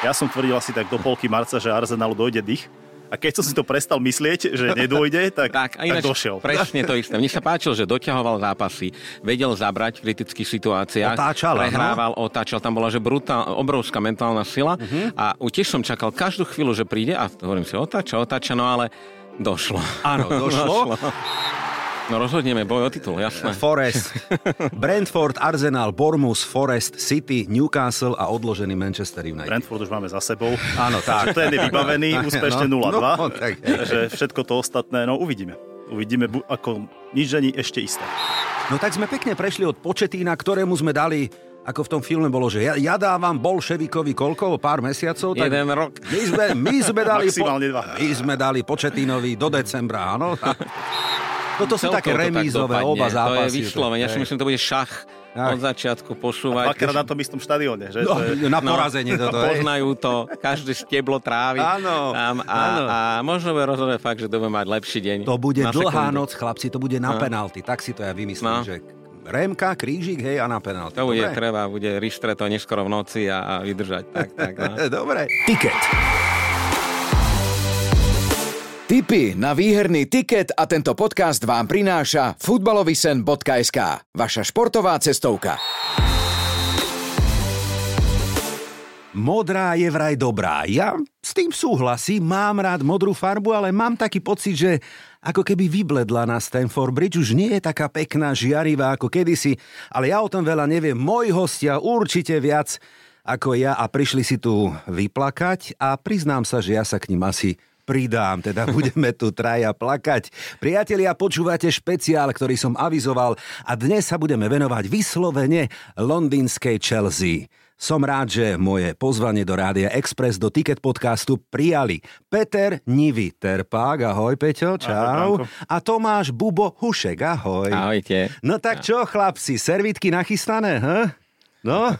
Ja som tvrdil asi tak do polky marca, že Arsenalu dojde dých. A keď som si to prestal myslieť, že nedôjde, tak, tak, a ináč, tak došiel. Presne to isté. Mne sa páčilo, že doťahoval zápasy, vedel zabrať v kritických situáciách. Otáčal, prehrával, no? otáčal. Tam bola, že brutál, obrovská mentálna sila. Uh-huh. A tiež som čakal každú chvíľu, že príde a hovorím si, otáča, otáča, no ale došlo. Áno, došlo. došlo. No rozhodneme boj o titul, jasné. Forest, Brentford, Arsenal, Bournemouth, Forest, City, Newcastle a odložený Manchester United. Brentford už máme za sebou. Áno, tak. Ten je vybavený, úspešne 0-2. No, no, tak. Takže všetko to ostatné, no uvidíme. Uvidíme, ako nič není ešte isté. No tak sme pekne prešli od Početína, ktorému sme dali ako v tom filme bolo, že ja, ja dávam bolševikovi koľko? Pár mesiacov? Tak Jeden rok. My sme, my sme dali... Maximálne dva. My sme dali Početínovi do decembra, áno. Toto sú také remízové oba zápasy. To je vyslovene, ja si myslím, to bude šach Ach. od začiatku posúvať. A dvakrát na tom istom štadióne, že? No, to je... Na porazenie no, toto. Poznajú to, každé steblo trávy. Áno, tam a, áno. a možno by rozhodne fakt, že to bude mať lepší deň. To bude dlhá sekundu. noc, chlapci, to bude na no. penalty. Tak si to ja vymyslím, no. že Remka, krížik, hej, a na penalty. To bude treba, bude to neskoro v noci a, a vydržať. Tak, tak, no. Dobre. Tiket. Tipy na výherný tiket a tento podcast vám prináša futbalovisen.sk, vaša športová cestovka. Modrá je vraj dobrá. Ja s tým súhlasím, mám rád modrú farbu, ale mám taký pocit, že ako keby vybledla na Stanford Bridge, už nie je taká pekná, žiarivá ako kedysi, ale ja o tom veľa neviem. Moji hostia určite viac ako ja a prišli si tu vyplakať a priznám sa, že ja sa k ním asi pridám, teda budeme tu traja plakať. Priatelia, počúvate špeciál, ktorý som avizoval a dnes sa budeme venovať vyslovene londýnskej Chelsea. Som rád, že moje pozvanie do Rádia Express do Ticket podcastu prijali Peter Nivy Terpák, ahoj Peťo, čau. Ahoj, a Tomáš Bubo Hušek, ahoj. Ahojte. No tak čo, chlapci, servitky nachystané, huh? No,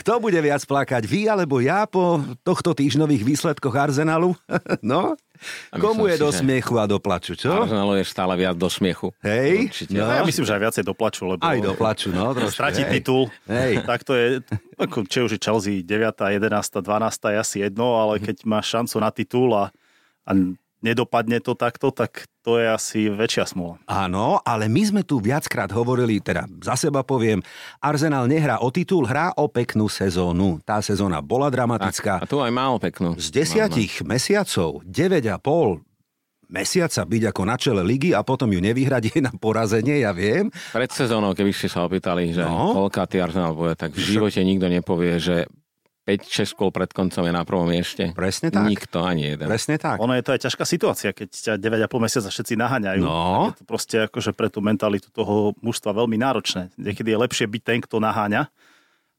kto bude viac plakať, vy alebo ja po tohto týždňových výsledkoch Arsenalu? no, komu je do smiechu a do plaču, čo? Arsenalu je stále viac do smiechu. Hej? No. no. Ja myslím, že aj viacej do plaču, lebo... Aj do plaču, no. Trošku, stratí hej. titul, hej. tak to je, ako, či už je Chelsea 9., 11., 12. je asi jedno, ale keď máš šancu na titul a, a nedopadne to takto, tak to je asi väčšia smola. Áno, ale my sme tu viackrát hovorili, teda za seba poviem, Arsenal nehrá o titul, hrá o peknú sezónu. Tá sezóna bola dramatická. A, a tu aj málo peknú. Z desiatich Máme. mesiacov, 9,5 mesiaca byť ako na čele ligy a potom ju nevyhrať je na porazenie, ja viem. Pred sezónou, keby ste sa opýtali, že no. koľká Arsenal bude, tak v živote nikto nepovie, že 5-6 kol pred koncom je na prvom mieste. Presne tak. Nikto, ani jeden. Presne tak. Ono je to aj ťažká situácia, keď ťa 9,5 mesiaca všetci naháňajú. No. Je to proste akože pre tú mentalitu toho mužstva veľmi náročné. Niekedy je lepšie byť ten, kto naháňa,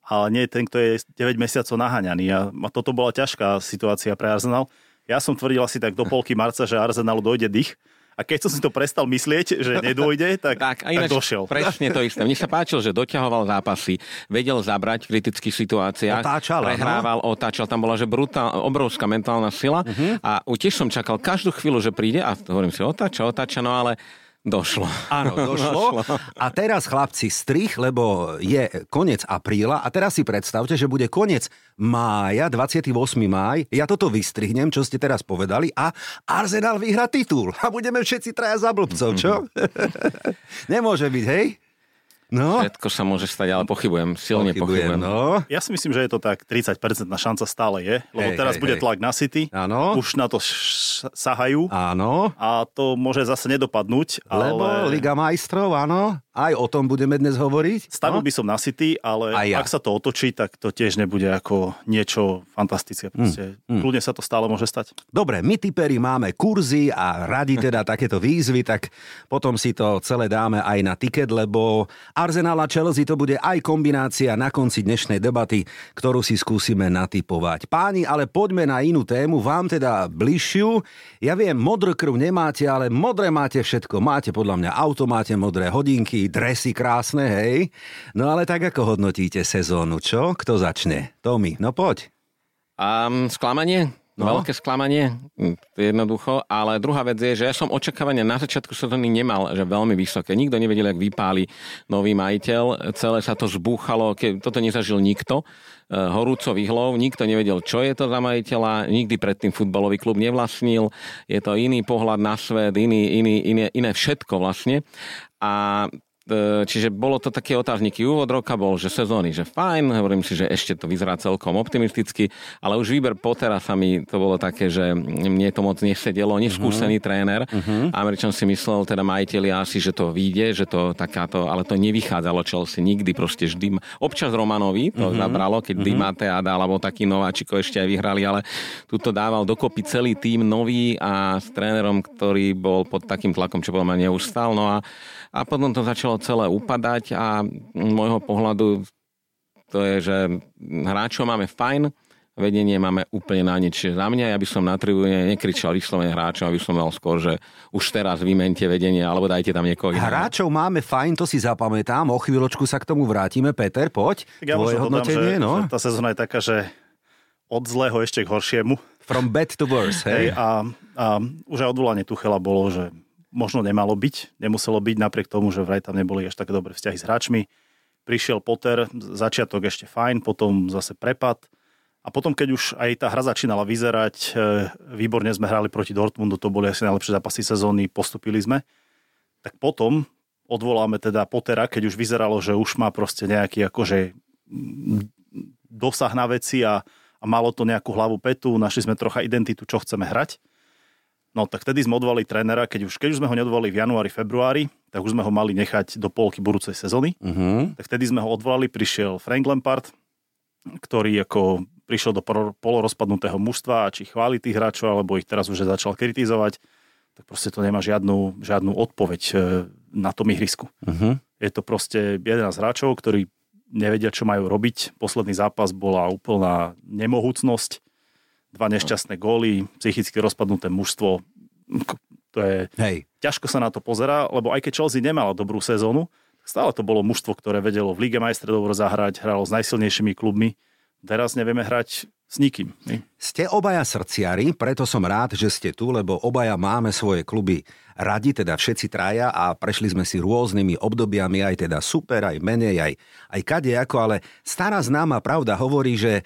ale nie ten, kto je 9 mesiacov naháňaný. A toto bola ťažká situácia pre Arsenal. Ja som tvrdil asi tak do polky marca, že Arsenalu dojde dých a keď som si to prestal myslieť, že nedôjde, tak, tak, a ináč, tak došiel. Presne to isté. Mne sa páčilo, že doťahoval zápasy, vedel zabrať v kritických situáciách. Otáčal, prehrával, no? otáčal. Tam bola, že brutál, obrovská mentálna sila. Uh-huh. A tiež som čakal každú chvíľu, že príde a hovorím si, otáča, otáča, no ale Došlo. Áno, došlo. A teraz chlapci strich, lebo je koniec apríla a teraz si predstavte, že bude koniec mája, 28. máj. Ja toto vystrihnem, čo ste teraz povedali a Arsenal vyhra titul. A budeme všetci traja za blbcov, čo? Nemôže byť, hej? No. Všetko sa môže stať, ale pochybujem, silne pochybujem. pochybujem. No. Ja si myslím, že je to tak 30% na šanca stále je, lebo hej, teraz hej, bude hej. tlak na City, Áno. už na to š- sahajú áno. a to môže zase nedopadnúť. Lebo ale... Liga majstrov, áno. Aj o tom budeme dnes hovoriť. Stavil no? by som na City, ale ja. ak sa to otočí, tak to tiež nebude ako niečo fantastické. Mm, Proste mm. Kľudne sa to stále môže stať. Dobre, my typeri máme kurzy a radi teda takéto výzvy, tak potom si to celé dáme aj na tiket, lebo Arsenal a Chelsea to bude aj kombinácia na konci dnešnej debaty, ktorú si skúsime natypovať. Páni, ale poďme na inú tému, vám teda bližšiu. Ja viem, modrkrv nemáte, ale modré máte všetko. Máte podľa mňa auto, máte modré hodinky, dresy krásne, hej? No ale tak ako hodnotíte sezónu, čo? Kto začne? Tomi, no poď. Um, sklamanie? No. Veľké sklamanie, hm, jednoducho, ale druhá vec je, že ja som očakávania na začiatku sezóny nemal, že veľmi vysoké. Nikto nevedel, jak vypáli nový majiteľ, celé sa to zbúchalo, keď toto nezažil nikto, e, horúco vyhlov, nikto nevedel, čo je to za majiteľa, nikdy predtým futbalový klub nevlastnil, je to iný pohľad na svet, iný, iný, iné, iné všetko vlastne. A čiže bolo to také otázniky. Úvod roka bol, že sezóny, že fajn, hovorím si, že ešte to vyzerá celkom optimisticky, ale už výber Pottera sa mi to bolo také, že mne to moc nesedelo, neskúsený uh-huh. tréner. Uh-huh. Američan si myslel, teda majiteľi asi, že to vyjde, že to takáto, ale to nevychádzalo Chelsea nikdy, proste vždy. Občas Romanovi to uh-huh. zabralo, keď uh-huh. Dimate a alebo taký nováčiko ešte aj vyhrali, ale tu to dával dokopy celý tým nový a s trénerom, ktorý bol pod takým tlakom, čo bol ma neustal. No a a potom to začalo celé upadať a môjho pohľadu to je, že hráčov máme fajn, vedenie máme úplne na nič. Za mňa, ja by som na tribúne nekričal vyslovene hráčov, aby som mal skôr, že už teraz vymente vedenie, alebo dajte tam niekoho iného. Hráčov máme fajn, to si zapamätám, o chvíľočku sa k tomu vrátime. Peter, poď, tak ja tvoje hodnotenie. Dodám, že, no? že tá sezóna je taká, že od zlého ešte k horšiemu. From bad to worse, hej? hej a, a už aj odvolanie Tuchela bolo, že možno nemalo byť, nemuselo byť napriek tomu, že vraj tam neboli až také dobré vzťahy s hráčmi. Prišiel Potter, začiatok ešte fajn, potom zase prepad. A potom, keď už aj tá hra začínala vyzerať, e, výborne sme hrali proti Dortmundu, to boli asi najlepšie zápasy sezóny, postupili sme, tak potom odvoláme teda Pottera, keď už vyzeralo, že už má proste nejaký akože dosah na veci a, a malo to nejakú hlavu petu, našli sme trocha identitu, čo chceme hrať No tak vtedy sme odvolali trénera, keď už, keď už sme ho neodvolali v januári, februári, tak už sme ho mali nechať do polky budúcej sezóny. Uh-huh. Tak vtedy sme ho odvolali, prišiel Frank Lampard, ktorý ako prišiel do polorozpadnutého mužstva a či chváli tých hráčov, alebo ich teraz už začal kritizovať, tak proste to nemá žiadnu, žiadnu odpoveď e, na tom ihrisku. Uh-huh. Je to proste jeden z hráčov, ktorí nevedia, čo majú robiť. Posledný zápas bola úplná nemohúcnosť dva nešťastné góly, psychicky rozpadnuté mužstvo. To je... Hej. Ťažko sa na to pozera, lebo aj keď Chelsea nemala dobrú sezónu, stále to bolo mužstvo, ktoré vedelo v Lige majstrov zahrať, hralo s najsilnejšími klubmi. Teraz nevieme hrať s nikým. My. Ste obaja srdciari, preto som rád, že ste tu, lebo obaja máme svoje kluby radi, teda všetci traja a prešli sme si rôznymi obdobiami, aj teda super, aj menej, aj, aj kadejako, ale stará známa pravda hovorí, že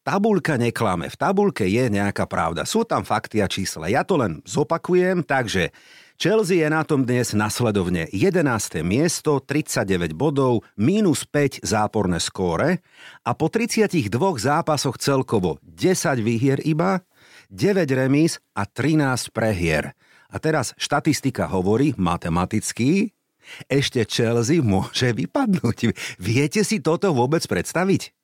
tabulka neklame. V tabulke je nejaká pravda. Sú tam fakty a čísla. Ja to len zopakujem, takže Chelsea je na tom dnes nasledovne 11. miesto, 39 bodov, minus 5 záporné skóre a po 32 zápasoch celkovo 10 výhier iba, 9 remíz a 13 prehier. A teraz štatistika hovorí matematicky, ešte Chelsea môže vypadnúť. Viete si toto vôbec predstaviť?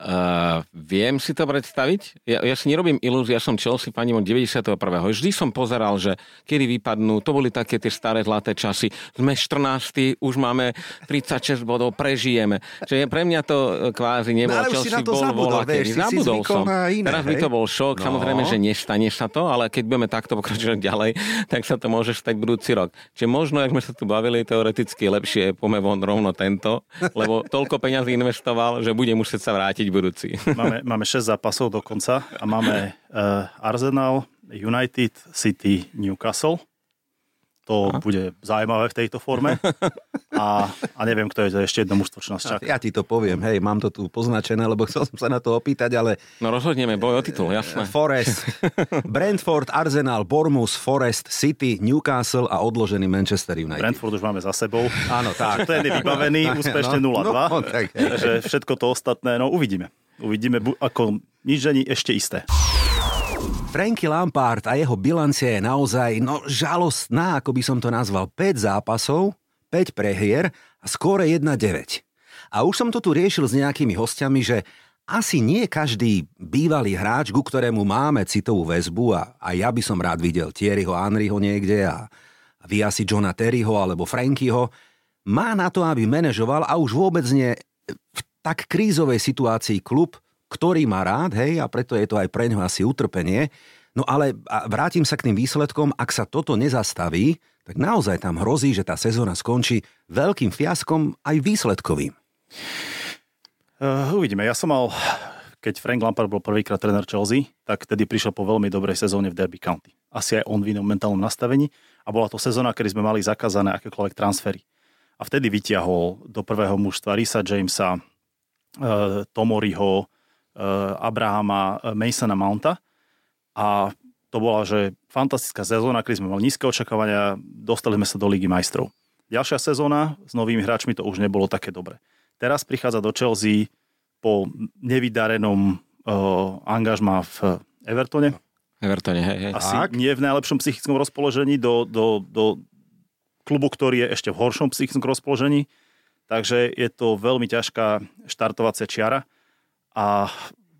Uh, viem si to predstaviť. Ja, ja si nerobím ilúzie, ja som Chelsea faním od 91. Vždy som pozeral, že kedy vypadnú, to boli také tie staré zlaté časy. Sme 14. už máme 36 bodov, prežijeme. Čiže pre mňa to e, kvázi nebolo. No, Chelsea bol zabudol, vieš, zabudol som. Iné, Teraz by to bol šok, no. samozrejme, že nestane sa to, ale keď budeme takto pokračovať ďalej, tak sa to môže stať budúci rok. Čiže možno, ak sme sa tu bavili, teoreticky lepšie pome von rovno tento, lebo toľko peňazí investoval, že bude musieť sa vrátiť budúci. Máme, máme 6 zápasov do konca a máme uh, Arsenal, United, City, Newcastle. To Aha. bude zaujímavé v tejto forme. A, a neviem, kto je to ešte jedno mužstvo, čo nás čaká. Ja ti to poviem, hej, mám to tu poznačené, lebo chcel som sa na to opýtať, ale... No rozhodneme, boj o titul, jasné. Forest, Brentford, Arsenal, Bournemouth, Forest, City, Newcastle a odložený Manchester United. Brentford už máme za sebou. Áno, tak. To je vybavený, úspešne 0-2. No, no, tak, Takže všetko to ostatné, no uvidíme. Uvidíme, ako nič ani ešte isté. Franky Lampard a jeho bilancia je naozaj no, žalostná, ako by som to nazval. 5 zápasov, 5 prehier a skóre 1-9. A už som to tu riešil s nejakými hostiami, že asi nie každý bývalý hráč, ku ktorému máme citovú väzbu a, a ja by som rád videl Thierryho Henryho niekde a, a vy asi Johna Terryho alebo Frankyho, má na to, aby manažoval a už vôbec nie v tak krízovej situácii klub, ktorý má rád, hej, a preto je to aj pre ňo asi utrpenie. No ale vrátim sa k tým výsledkom, ak sa toto nezastaví, tak naozaj tam hrozí, že tá sezóna skončí veľkým fiaskom aj výsledkovým. Uh, uvidíme. Ja som mal keď Frank Lampard bol prvýkrát tréner Chelsea, tak tedy prišiel po veľmi dobrej sezóne v Derby County. Asi aj on v inom mentálnom nastavení a bola to sezóna, kedy sme mali zakázané akékoľvek transfery. A vtedy vyťahol do prvého mužstva Risa Jamesa, uh, Tomoriho, Abrahama, uh, Masona Mounta a to bola, že fantastická sezóna, kedy sme mali nízke očakávania, dostali sme sa do Ligy majstrov. Ďalšia sezóna s novými hráčmi to už nebolo také dobre. Teraz prichádza do Chelsea po nevydarenom uh, angažma v Evertone. Evertone, hej, hej. Asi tak. nie v najlepšom psychickom rozpoložení do, do, do klubu, ktorý je ešte v horšom psychickom rozpoložení. Takže je to veľmi ťažká štartovacia čiara a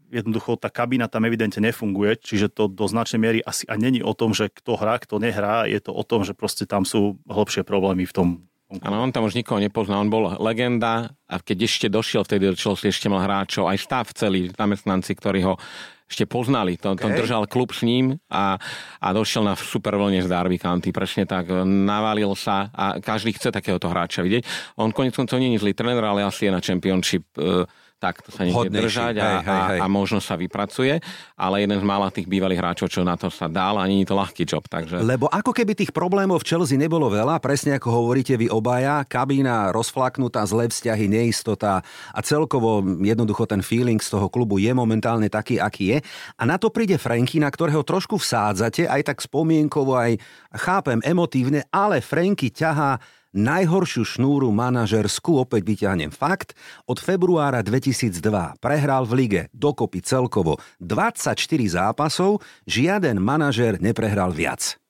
jednoducho tá kabína tam evidentne nefunguje, čiže to do značnej miery asi a není o tom, že kto hrá, kto nehrá, je to o tom, že proste tam sú hlbšie problémy v tom Áno, on tam už nikoho nepozná, on bol legenda a keď ešte došiel vtedy do Chelsea, ešte mal hráčov, aj stav celý, zamestnanci, ktorí ho ešte poznali. To, okay. to držal klub s ním a, a došiel na super vlne z Darby County. Presne tak, navalil sa a každý chce takéhoto hráča vidieť. On konec koncov nie je zlý tréner, ale asi je na championship uh, tak to sa niekde držať a, hej, hej, hej. A, možno sa vypracuje, ale jeden z mála tých bývalých hráčov, čo na to sa dal a nie je to ľahký job. Takže... Lebo ako keby tých problémov v Chelsea nebolo veľa, presne ako hovoríte vy obaja, kabína rozflaknutá, zlé vzťahy, neistota a celkovo jednoducho ten feeling z toho klubu je momentálne taký, aký je. A na to príde Franky, na ktorého trošku vsádzate, aj tak spomienkovo, aj chápem emotívne, ale Franky ťahá najhoršiu šnúru manažerskú, opäť vyťahnem fakt, od februára 2002 prehral v lige dokopy celkovo 24 zápasov, žiaden manažer neprehral viac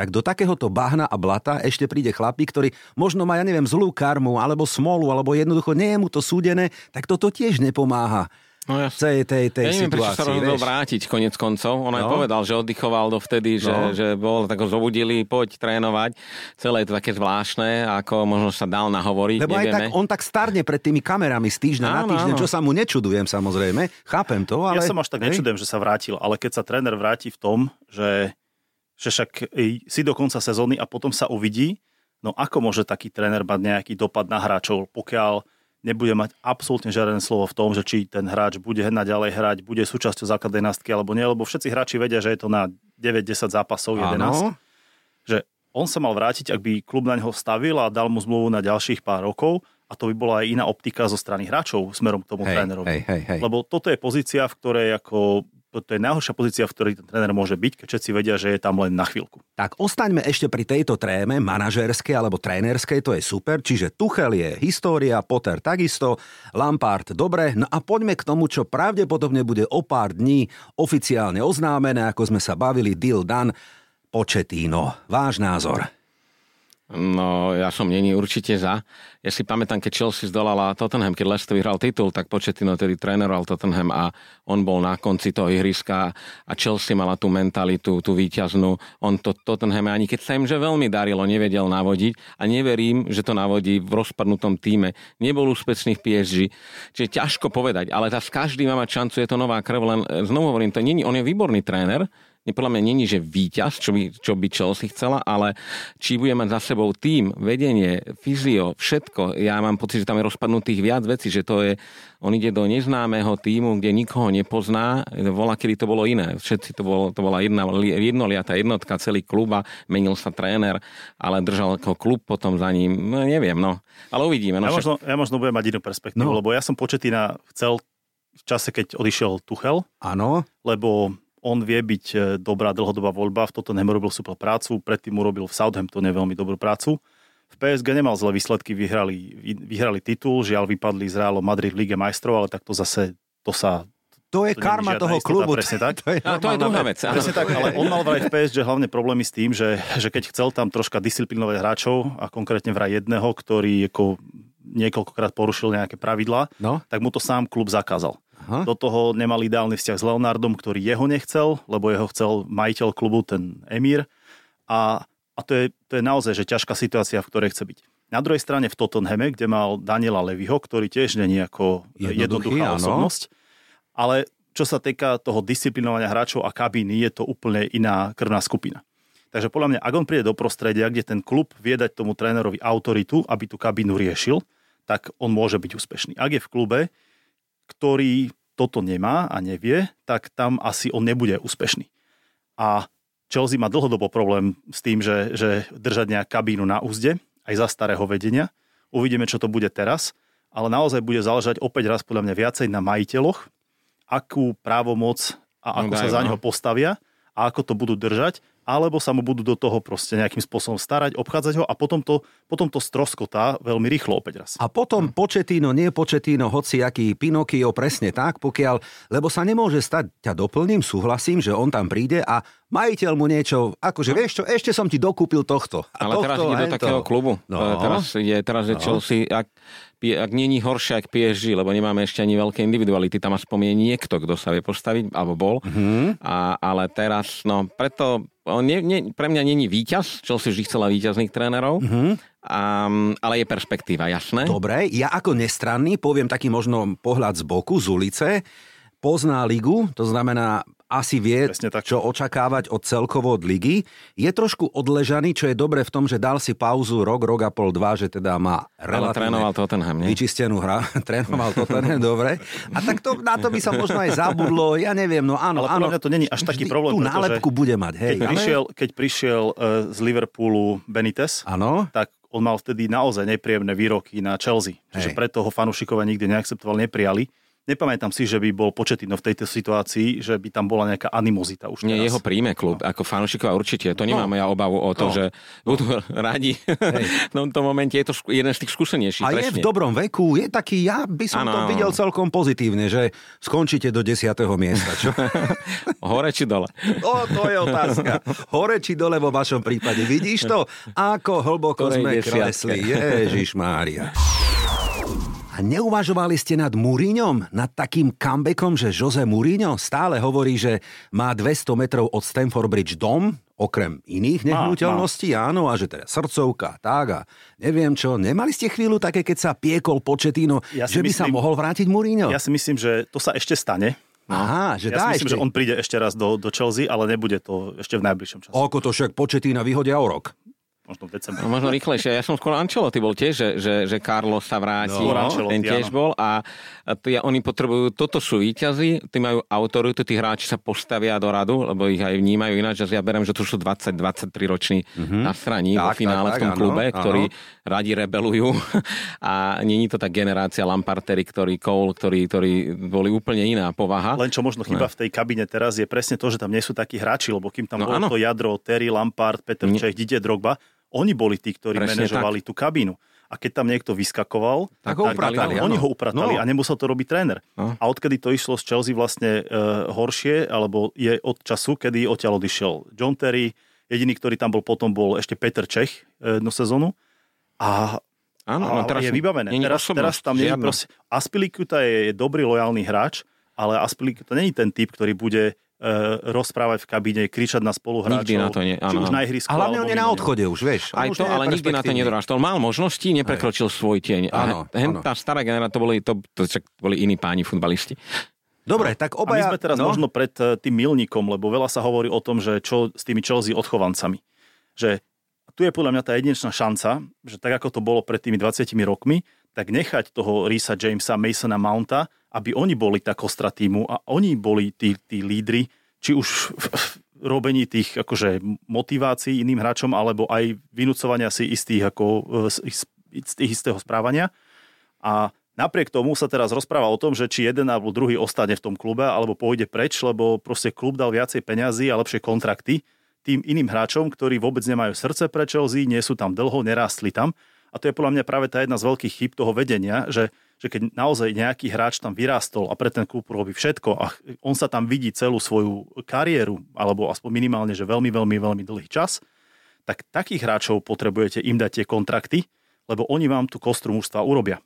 tak do takéhoto bahna a blata ešte príde chlapík, ktorý možno má, ja neviem, zlú karmu, alebo smolu, alebo jednoducho nie je mu to súdené, tak toto tiež nepomáha. No ja, tej, tej, tej ja neviem, prečo sa rozhodol vrátiť konec koncov. On no. aj povedal, že oddychoval dovtedy, že, no. že bol, tak ho zobudili, poď trénovať. Celé je to také zvláštne, ako možno sa dal nahovoriť. Lebo nevieme. aj tak, on tak starne pred tými kamerami z týždňa áno, na týždeň, áno. čo sa mu nečudujem samozrejme. Chápem to, ale... Ja som až tak hej. nečudujem, že sa vrátil, ale keď sa tréner vráti v tom, že, že však si do konca sezóny a potom sa uvidí, no ako môže taký tréner mať nejaký dopad na hráčov, pokiaľ nebude mať absolútne žiadne slovo v tom, že či ten hráč bude naďalej hrať, bude súčasťou základnej nástky alebo nie, lebo všetci hráči vedia, že je to na 9-10 zápasov, 11. Áno. Že on sa mal vrátiť, ak by klub na neho stavil a dal mu zmluvu na ďalších pár rokov a to by bola aj iná optika zo strany hráčov smerom k tomu hej, trénerovi. Hej, hej, hej. Lebo toto je pozícia, v ktorej ako to je najhoršia pozícia, v ktorej ten tréner môže byť, keď všetci vedia, že je tam len na chvíľku. Tak ostaňme ešte pri tejto tréme, manažerskej alebo trénerskej, to je super. Čiže Tuchel je história, Potter takisto, Lampard dobre. No a poďme k tomu, čo pravdepodobne bude o pár dní oficiálne oznámené, ako sme sa bavili, deal done. Početíno, váš názor. No, ja som není určite za. Ja si pamätám, keď Chelsea zdolala Tottenham, keď Leicester vyhral titul, tak Početino tedy tréneroval Tottenham a on bol na konci toho ihriska a Chelsea mala tú mentalitu, tú výťaznú. On to Tottenham, ani keď sa im že veľmi darilo, nevedel navodiť a neverím, že to navodí v rozpadnutom týme. Nebol úspešný v PSG, čiže ťažko povedať, ale zase každý má mať šancu, je to nová krv, len znovu hovorím, to nie, on je výborný tréner, podľa mňa není, že víťaz, čo by, čo by Chelsea chcela, ale či bude mať za sebou tým, vedenie, fyzio, všetko. Ja mám pocit, že tam je rozpadnutých viac vecí, že to je, on ide do neznámeho týmu, kde nikoho nepozná, volá, kedy to bolo iné. Všetci to, bolo, to bola jedna jednoliatá jednotka, celý klub a menil sa tréner, ale držal ako klub potom za ním, no neviem, no. Ale uvidíme. No, ja, možno, ja možno budem mať inú perspektívu, no. lebo ja som Početina chcel v čase, keď odišiel Tuchel. Áno. Lebo on vie byť e, dobrá dlhodobá voľba, v toto robil super prácu, predtým urobil v Southamptone veľmi dobrú prácu. V PSG nemal zlé výsledky, vyhrali, vyhrali titul, žiaľ vypadli z Realom Madrid v Lige majstrov, ale tak to zase, to sa to je to karma toho istota, klubu. Presne tak. To je, no, to je druhá vec. Presne tak, ale on mal vraj v PSG hlavne problémy s tým, že, že keď chcel tam troška disciplinovať hráčov, a konkrétne vraj jedného, ktorý ako niekoľkokrát porušil nejaké pravidlá, no? tak mu to sám klub zakázal. Aha. Do toho nemal ideálny vzťah s Leonardom, ktorý jeho nechcel, lebo jeho chcel majiteľ klubu, ten Emír. A, a to, je, to je naozaj že ťažká situácia, v ktorej chce byť. Na druhej strane v Tottenhame, kde mal Daniela Levyho, ktorý tiež není ako jednoduchá áno. osobnosť, ale čo sa týka toho disciplinovania hráčov a kabíny, je to úplne iná krvná skupina. Takže podľa mňa, ak on príde do prostredia, kde ten klub vie dať tomu trénerovi autoritu, aby tú kabínu riešil, tak on môže byť úspešný. Ak je v klube, ktorý toto nemá a nevie, tak tam asi on nebude úspešný. A Chelsea má dlhodobo problém s tým, že, že držať nejak kabínu na úzde, aj za starého vedenia. Uvidíme, čo to bude teraz, ale naozaj bude záležať opäť raz podľa mňa viacej na majiteľoch, akú právomoc a ako No sa za no. neho postavia a ako to budú držať, alebo sa mu budú do toho proste nejakým spôsobom starať, obchádzať ho a potom to, potom to stroskotá veľmi rýchlo opäť raz. A potom Početíno, nie Početíno, hoci aký Pinokio, presne tak, pokiaľ, lebo sa nemôže stať, ťa doplním, súhlasím, že on tam príde a majiteľ mu niečo, akože vieš čo, ešte som ti dokúpil tohto. A Ale teraz tohto, ide do takého klubu. No. No. Teraz je, teraz je No. Chelsea, ak, ak není horšie ako PSG, lebo nemáme ešte ani veľké individuality, tam aspoň je niekto, kto sa vie postaviť, alebo bol. Mhm. A, ale teraz, no preto, nie, nie, pre mňa není víťaz, Chelsea vždy chcela víťazných trénerov, Mhm. a, ale je perspektíva, jasné. Dobre, ja ako nestranný poviem taký možno pohľad z boku, z ulice, pozná ligu, to znamená asi vie, čo očakávať od celkovo od ligy. Je trošku odležaný, čo je dobre v tom, že dal si pauzu rok, rok a pol, dva, že teda má ale relatívne trénoval Tottenham, nie? vyčistenú hra. trénoval to ten, dobre. A tak to, na to by sa možno aj zabudlo, ja neviem, no áno, Ale áno. mňa to není až taký Vždy problém, Tú nálepku bude mať, hej. Keď prišiel, keď prišiel e, z Liverpoolu Benitez, Áno, tak on mal vtedy naozaj nepríjemné výroky na Chelsea. Čiže Hej. preto ho fanúšikovia nikdy neakceptovali, neprijali. Nepamätám si, že by bol Početino v tejto situácii, že by tam bola nejaká animozita už Nie, teraz. jeho príjme klub, ako fanúšikovia určite. To nemám ja obavu o to, No. že budú radi. v tomto momente je to skú- jeden z tých skúsenejších. a je v presne. dobrom veku, je taký, ja by som Áno, to videl celkom pozitívne, že skončíte do 10. miesta, čo? Hore či dole? O, to je otázka. Hore či dole vo vašom prípade. Vidíš to? Ako hlboko Ktorej sme kresli. Ježiš Mária. Neuvažovali ste nad Múriňom? Nad takým comebackom, že Jose Mourinho stále hovorí, že má 200 metrov od Stamford Bridge dom, okrem iných Má, nehnuteľností, áno, a že teda srdcovka, tak a neviem čo. Nemali ste chvíľu také, keď sa piekol Početino, Ja že by sa myslím- mohol vrátiť Mourinho? Ja si myslím, že to sa ešte stane. Aha, že Ja dá si myslím, ešte. že on príde ešte raz do, do Chelsea, ale nebude to ešte v najbližšom čase. Ako to však Početina vyhodia o rok. Možno v decembri. No, možno rýchlejšie. Ja som skôr Ancelotti bol tiež, že, že, že Carlos sa vráti. No. Ancelotti, ten tiež áno. bol. A, ja, oni potrebujú, toto sú výťazí, tí majú autoritu, tí hráči sa postavia do radu, lebo ich aj vnímajú ináč. že Ja berem, že tu sú 20-23 roční mm-hmm. na straní vo Tak, finále tak, v tom tak, klube, áno, ktorí áno. radi rebelujú. A není to tá generácia Lampartery, ktorý Cole, ktorí, ktorí boli úplne iná povaha. Len čo možno chýba v tej kabine teraz je presne to, že tam nie sú takí hráči, lebo kým tam No bolo áno. to jadro Terry, Lampard, Nie. Čech, Didier Drogba, oni boli tí, ktorí Presne manažovali tú kabínu. A keď tam niekto vyskakoval, Tak ho upratali, oni áno. ho upratali No. a nemusel to robiť tréner. No. A odkedy to išlo z Chelsea vlastne e, horšie, alebo je od času, kedy odtiaľ odišiel John Terry, jediný, ktorý tam bol potom, bol ešte Peter Čech e, jednu sezónu. A Áno, no teraz je vybavené. není Teraz, osobnosť, teraz tam nie je proste... Aspilikuta je, je dobrý, lojálny hráč, ale Aspilikuta není ten typ, ktorý bude rozprávať v kabíne, kričať na spoluhráčov. Nikdy na to nie, Či áno, už áno. na ihrisku, A hlavne on je na odchode už, vieš. Aj už to, ale nikdy na to nedorážtal. Mal možnosti, neprekročil svoj tieň. Áno, A hen, áno. tá stará generácia, to boli, to, to, však boli iní páni futbalisti. Dobre, tak A my obaja... sme teraz no, možno pred e, tým milníkom, lebo veľa sa hovorí o tom, že čo s tými Chelsea odchovancami. Že tu je podľa mňa tá jedinečná šanca, že tak ako to bolo pred tými 20 rokmi, tak nechať toho Risa Jamesa, Masona Mounta, aby oni boli tá kostra týmu a oni boli tí, tí lídry, či už v, v robení tých akože motivácií iným hráčom, alebo aj vynúcovania si istých, ako, e, is- istých istého správania. A napriek tomu sa teraz rozpráva o tom, že či jeden alebo druhý ostane v tom klube, alebo pôjde preč, lebo proste klub dal viacej peňazí a lepšie kontrakty tým iným hráčom, ktorí vôbec nemajú srdce pre Chelsea, nie sú tam dlho, nerástli tam. A to je podľa mňa práve tá jedna z veľkých chyb toho vedenia, že, že keď naozaj nejaký hráč tam vyrástol a pre ten klub robí všetko a on sa tam vidí celú svoju kariéru, alebo aspoň minimálne, že veľmi, veľmi, veľmi dlhý čas, tak takých hráčov potrebujete im dať tie kontrakty, lebo oni vám tú kostru mužstva urobia.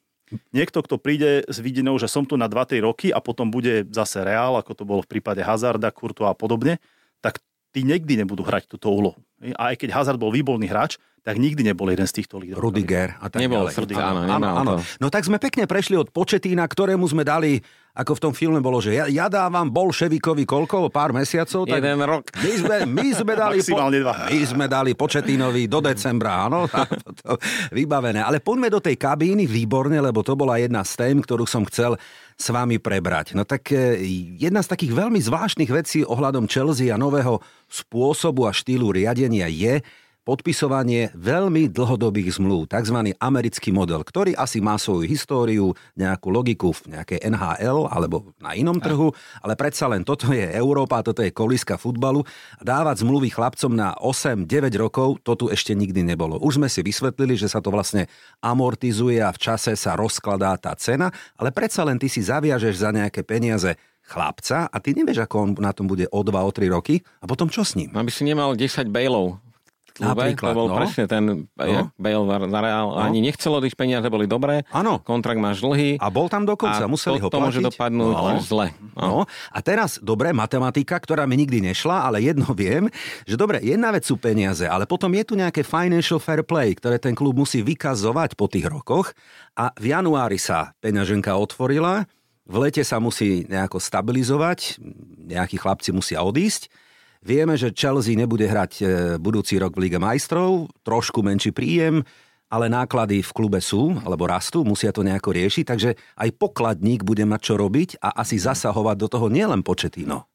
Niekto, kto príde s vidinou, že som tu na 2-3 roky a potom bude zase reál, ako to bolo v prípade Hazarda, Kurtu a podobne, tak tí nikdy nebudú hrať túto úlohu. A aj keď Hazard bol výborný hráč, tak nikdy nebol jeden z týchto lídrov. Rudiger a tak Nebol ďalej. srdca, áno, nemal to. No tak sme pekne prešli od Početína, ktorému sme dali, ako v tom filme bolo, že ja, ja dávam Bolševikovi koľko, pár mesiacov, tak Jeden rok. my sme, my sme dali... Maximálne dva. My sme dali Početínovi do decembra, áno, a to, vybavené. Ale poďme do tej kabíny, výborne, lebo to bola jedna z tém, ktorú som chcel s vami prebrať. No tak e, jedna z takých veľmi zvláštnych vecí ohľadom Chelsea a nového spôsobu a štýlu riadenia je, podpisovanie veľmi dlhodobých zmluv, tzv. americký model, ktorý asi má svoju históriu, nejakú logiku v nejakej NHL alebo na inom trhu, ale predsa len toto je Európa, toto je koliska futbalu. Dávať zmluvy chlapcom na 8-9 rokov, to tu ešte nikdy nebolo. Už sme si vysvetlili, že sa to vlastne amortizuje a v čase sa rozkladá tá cena, ale predsa len ty si zaviažeš za nejaké peniaze chlapca a ty nevieš, ako on na tom bude o 2, o 3 roky a potom čo s ním? Aby si nemal 10 bailov klube. Napríklad, to bol no. presne ten, no. Bale za Real. No. Ani nechcelo, když peniaze boli dobré. Áno. Kontrakt máš dlhý. A bol tam dokonca, a museli to, ho to môže platiť. dopadnúť No. zle. No. A teraz, dobre, matematika, ktorá mi nikdy nešla, ale jedno viem, že dobre, jedna vec sú peniaze, ale potom je tu nejaké financial fair play, ktoré ten klub musí vykazovať po tých rokoch a v januári sa peňaženka otvorila, v lete sa musí nejako stabilizovať, nejakí chlapci musia odísť. Vieme, že Chelsea nebude hrať e, budúci rok v Lige majstrov, trošku menší príjem, ale náklady v klube sú, alebo rastú, musia to nejako riešiť, takže aj pokladník bude mať čo robiť a asi zasahovať do toho nielen početino.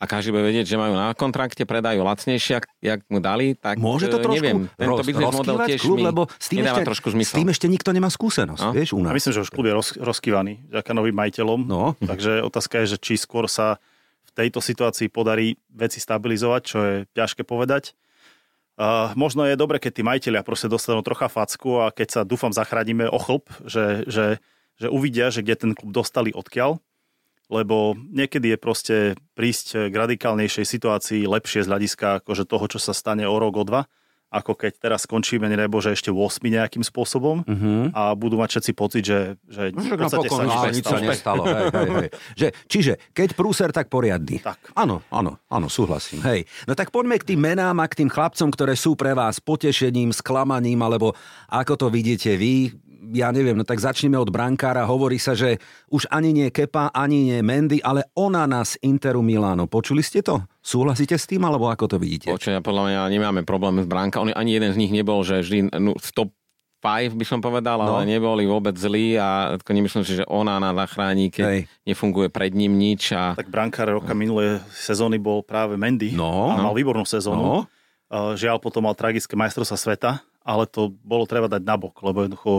A každý bude vedieť, že majú na kontrakte, predajú lacnejšie, ak, jak mu dali, tak Môže to e, trošku neviem. Tento roz, model tiež klub, lebo s tým, ešte, trošku s tým ešte nikto nemá skúsenosť, No. vieš, u A nás. myslím, že už klub je roz, rozkývaný vďaka novým majiteľom. No. Takže otázka je, že či skôr sa tejto situácii podarí veci stabilizovať, čo je ťažké povedať. Uh, možno je dobre, keď tí majiteľia proste dostanú trocha facku a keď sa dúfam zachránime o chlp, že, že, že uvidia, že kde ten klub dostali odkiaľ, lebo niekedy je proste prísť k radikálnejšej situácii lepšie z hľadiska akože toho, čo sa stane o rok, o dva, ako keď teraz skončíme, nebo že ešte 8 nejakým spôsobom Mhm. a budú mať všetci pocit, že, že No, v podstate napokon sa nič á, nič sa nestalo. nestalo. Hej, hej, hej. Že, čiže, keď prúser, tak poriadny. Tak. Áno, áno, áno, súhlasím. Hej. No tak poďme k tým menám a k tým chlapcom, ktoré sú pre vás potešením, sklamaním, alebo ako to vidíte vy. Ja neviem, no tak začneme od brankára. Hovorí sa, že už ani nie Kepa, ani nie Mendy, ale ona nás Interu Milano. Počuli ste to? Súhlasíte s tým, alebo ako to vidíte? Počuť, podľa mňa nemáme problém s bránka. On, ani jeden z nich nebol, že vždy no, v top 5 by som povedal, No. ale neboli vôbec zlí a nemyslím si, že ona nás zachráni, keď Hej. nefunguje pred ním nič. A... Tak brankár roka minulé sezóny bol práve Mendy. No. a mal výbornú No. sezónu. Uh, Žiaľ, potom mal tragické majstrovstvá sveta, ale to bolo treba dať nabok, lebo jednoducho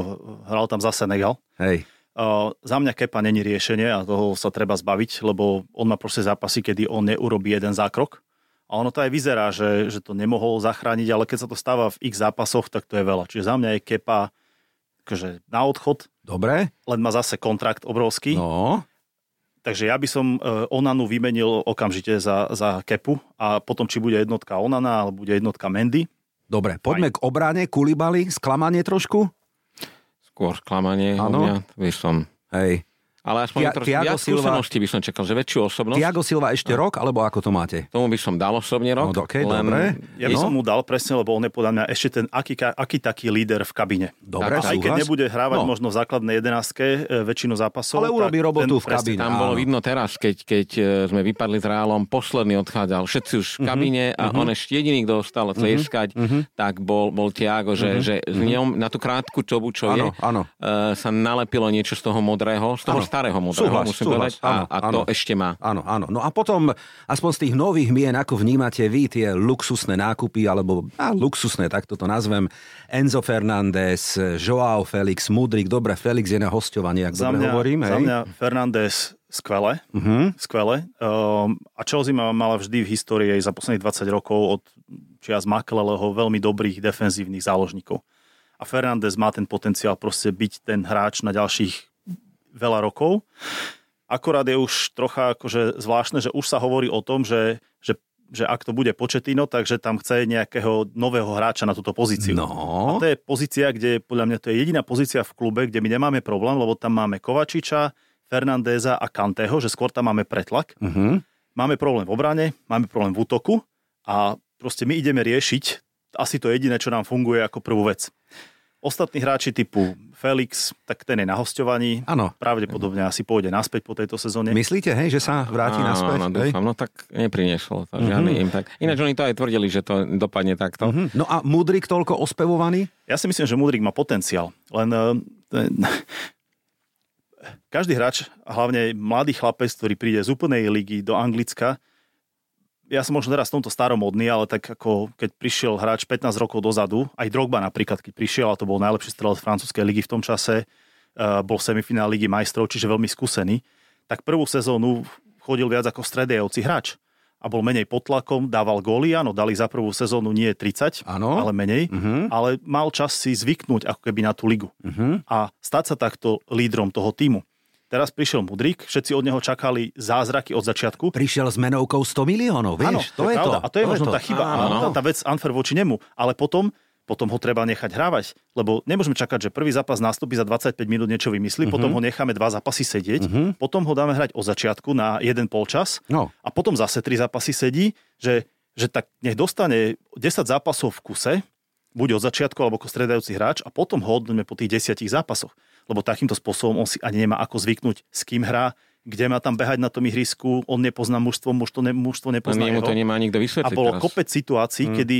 hral tam za Senegal. Hej. Uh, za mňa Kepa není riešenie a toho sa treba zbaviť, lebo on má proste zápasy, kedy on neurobí jeden zákrok. A ono to aj vyzerá, že, že to nemohol zachrániť, ale keď sa to stáva v ich zápasoch, tak to je veľa. Čiže za mňa je Kepa akože na odchod, Dobre. len má zase kontrakt obrovský. No. Takže ja by som e, Onanu vymenil okamžite za, za Kepu a potom, či bude jednotka Onana alebo bude jednotka Mendy. Dobre, poďme k obrane. Kulibali, sklamanie trošku? Skôr sklamanie. Áno. Áno. By som... Hej. Ale aspoň Tia- trošku viac Silva- by som čakal, že väčšiu osobnosť. Tiago Silva ešte rok, alebo ako to máte? Tomu by som dal osobne No, rok. okej, dobre. Ja by No. som mu dal presne, lebo on je podľa mňa ešte ten aký, aký taký líder v kabine. Dobre, Tak, Aj keď nebude hrávať No. možno v základnej jedenáctke e, väčšinu zápasov. Ale urobí robotu v kabíne. Tam Áno. bolo vidno teraz, keď, keď e, sme vypadli s Reálom, posledný odchádzal, všetci už v kabíne a on ešte jediný, kto ostal tlieskať, tak bol, bol Tiago, že, že s ňom na tú krátku dobu, čo je, e, sa nalepilo niečo z toho modrého, z toho. Starého modrého, Súhlas, musím súhlas, povedať, áno, a, a to áno. ešte má. Áno, áno. No a potom, aspoň z tých nových mien, ako vnímate vy tie luxusné nákupy, alebo á, luxusné, tak to nazvem, Enzo Fernández, Joao Felix, Mudrik, dobre, Felix je na hostovanie, ak Za dobre mňa, hovorím, za hej? mňa Fernández skvelé. Mhm. skvelé. Um, a Chelsea ma- mala vždy v histórii aj za posledných 20 rokov od čias Makeleleho veľmi dobrých defenzívnych záložníkov. A Fernández má ten potenciál proste byť ten hráč na ďalších veľa rokov. Akorát je už trocha akože zvláštne, že už sa hovorí o tom, že, že, že ak to bude Početino, takže tam chce nejakého nového hráča na túto pozíciu. A No, to je pozícia, kde podľa mňa to je jediná pozícia v klube, kde my nemáme problém, lebo tam máme Kovačiča, Fernandéza a Kanteho, že skôr tam máme pretlak. mhm. Máme problém v obrane, máme problém v útoku a proste my ideme riešiť asi to jediné, čo nám funguje ako prvú vec. Ostatní hráči typu Felix, tak ten je na hostovaní. áno. Pravdepodobne asi pôjde naspäť po tejto sezóne. Myslíte, hej, že sa vráti naspäť? Áno, dúfam, no tak neprinieslo to žiadny impact. Ináč oni to aj tvrdili, že to dopadne takto. Mhm. No a Mudrik toľko ospevovaný? Ja si myslím, že Mudrik má potenciál, len eh, ten, každý hráč, hlavne mladý chlapec, ktorý príde z úplnej ligy do Anglicka, ja som možno teraz v tomto staromodný, ale tak ako keď prišiel hráč 15 rokov dozadu, aj Drogba napríklad, keď prišiel, a to bol najlepší strelec francúzskej ligy v tom čase, uh, bol semifinál ligy majstrov, čiže veľmi skúsený, tak prvú sezónu chodil viac ako stredejovci hráč a bol menej pod tlakom, dával góly, áno, dali za prvú sezónu nie 30, ano. ale menej, uh-huh. ale mal čas si zvyknúť ako keby na tú ligu uh-huh. a stať sa takto lídrom toho týmu. Teraz prišiel Mudrik, všetci od neho čakali zázraky od začiatku. Prišiel s menovkou 100 miliónov, vieš, ano, to, to je pravda. to. A to je to možno je to. tá chyba, Áno. tá, tá vec Anfer voči nemu. Ale potom potom ho treba nechať hrávať, lebo nemôžeme čakať, že prvý zápas nastúpi za 25 minút niečo vymyslí, uh-huh. potom ho necháme dva zápasy sedieť, uh-huh. potom ho dáme hrať od začiatku na jeden polčas No. a potom zase tri zápasy sedí, že, že tak nech dostane 10 zápasov v kuse, buď od začiatku alebo ako stredajúci hráč a potom ho hodneme po tých desiatich zápasoch. Lebo takýmto spôsobom on si ani nemá ako zvyknúť, s kým hrá, kde má tam behať na tom ihrisku, on nepozná mužstvo, mužstvo, ne, mužstvo nepozná jeho. to nemá nikto A vysvetliť bolo teraz. kopec situácií, Mm. kedy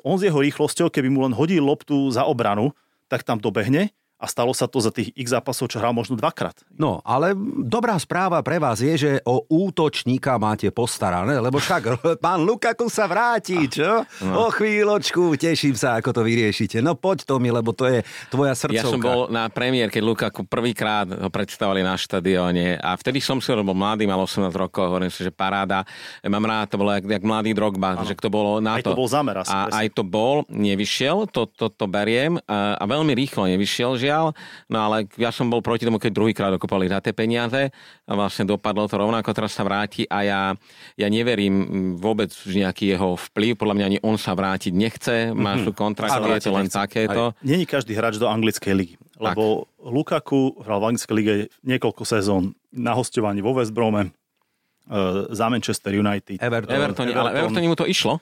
on s jeho rýchlosťou, keby mu len hodil loptu za obranu, tak tam dobehne a stalo sa to za tých x zápasov, čo hral možno dvakrát. No, ale dobrá správa pre vás je, že o útočníka máte postarané, lebo však pán Lukaku sa vráti, čo? O chvíľočku, teším sa, ako to vyriešite. No poď to mi, lebo to je tvoja srdcovka. Ja som bol na premiér, keď Lukaku prvýkrát ho predstavili na štadióne a vtedy som si bol mladý, mal 18 rokov, hovorím si, že paráda. Mám rád, to bolo jak, jak mladý Drogba, že to bolo na Aj to bol zámer asi, A presne. aj to bol, nevyšiel, to, to, to beriem a, a veľmi rýchlo nevyšiel, žiaľ. No ale ja som bol proti tomu, keď druhýkrát dokopali za tie peniaze a vlastne dopadlo to rovnako, teraz sa vráti a ja, ja neverím vôbec v nejaký jeho vplyv, podľa mňa ani on sa vrátiť nechce, má sú kontrakt, Áno, je to len nechce. takéto. Není každý hráč do anglickej ligy, lebo Lukaku hral v anglickej lige niekoľko sezón na hostovaní vo West Brome, e, za Manchester United. Everton. Everton, ale Everton mu to išlo.